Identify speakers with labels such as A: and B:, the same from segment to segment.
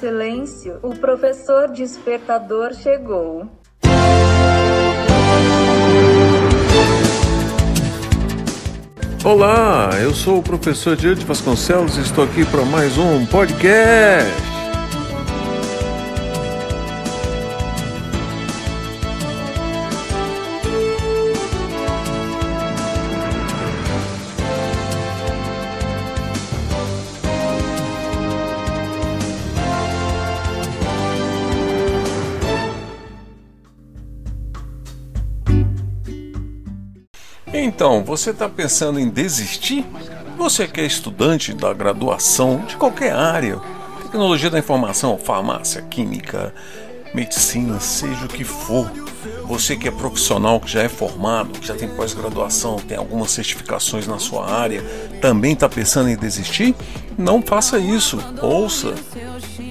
A: silêncio. O professor despertador chegou.
B: Olá, eu sou o professor Diante Vasconcelos e estou aqui para mais um podcast. Então, você está pensando em desistir? Você que é estudante da graduação de qualquer área, tecnologia da informação, farmácia, química, medicina, seja o que for. Você que é profissional, que já é formado, que já tem pós-graduação, tem algumas certificações na sua área, também está pensando em desistir? Não faça isso. Ouça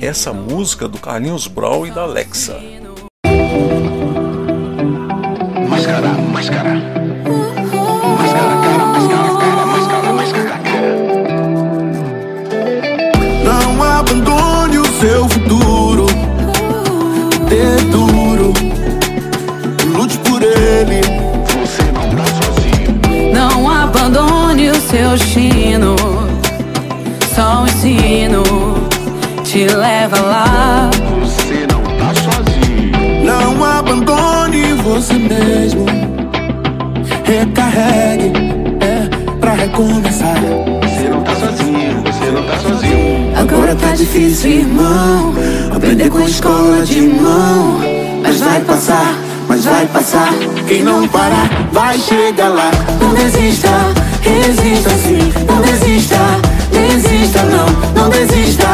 B: essa música do Carlinhos Brau e da Alexa.
C: Seu
D: destino. Só o ensino te leva lá.
C: Você não tá sozinho.
E: Não abandone você mesmo. Recarregue, é pra recomeçar.
C: Você não tá sozinho, você não tá sozinho.
D: Agora tá difícil, irmão. Aprender com a escola de mão. Mas vai passar, mas vai passar.
E: Quem não parar, vai chegar lá.
D: Não desista, resista sim. Não desista, desista não. Não desista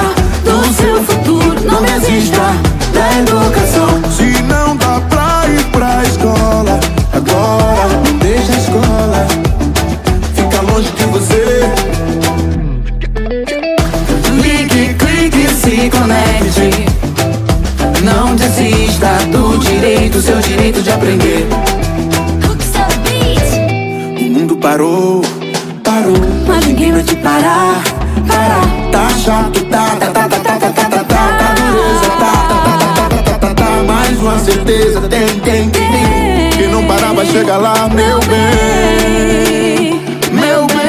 D: do seu futuro. Não desista da educação.
E: Se não dá pra ir pra escola, agora deixa a escola. Fica longe de você.
D: se conecte. Não desista do direito, seu direito de aprender.
E: O mundo parou, parou,
D: mas ninguém vai te parar, parar.
E: Tá chato, tá, tá, tá, tá, tá, tá, tá, tá, tá, dureza, tá, tá, tá, tá, tá, tá, tá, tá, mais uma certeza, tem, tem, tem, tem. Quem não parar vai chegar lá, meu bem, meu bem.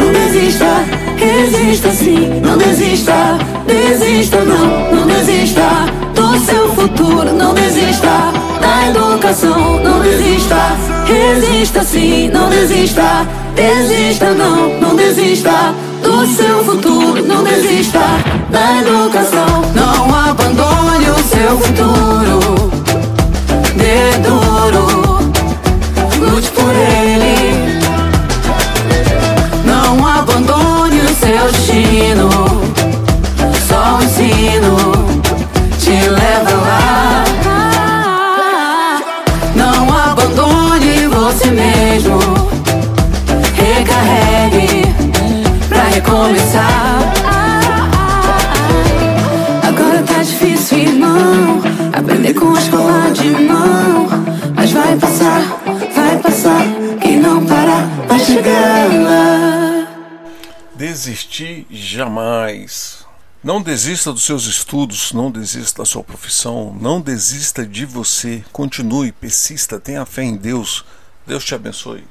D: Não desista. Resista sim, não desista, desista não, não desista do seu futuro, não desista não desista, resista sim, não desista, desista não, não desista. Do seu futuro, não desista. Da educação, irmão. Aprender com a escola de mão. Mas vai passar, vai passar. Quem não parar vai chegar lá.
B: Desistir jamais. Não desista dos seus estudos, não desista da sua profissão, não desista de você. Continue, persista, tenha fé em Deus. Deus te abençoe.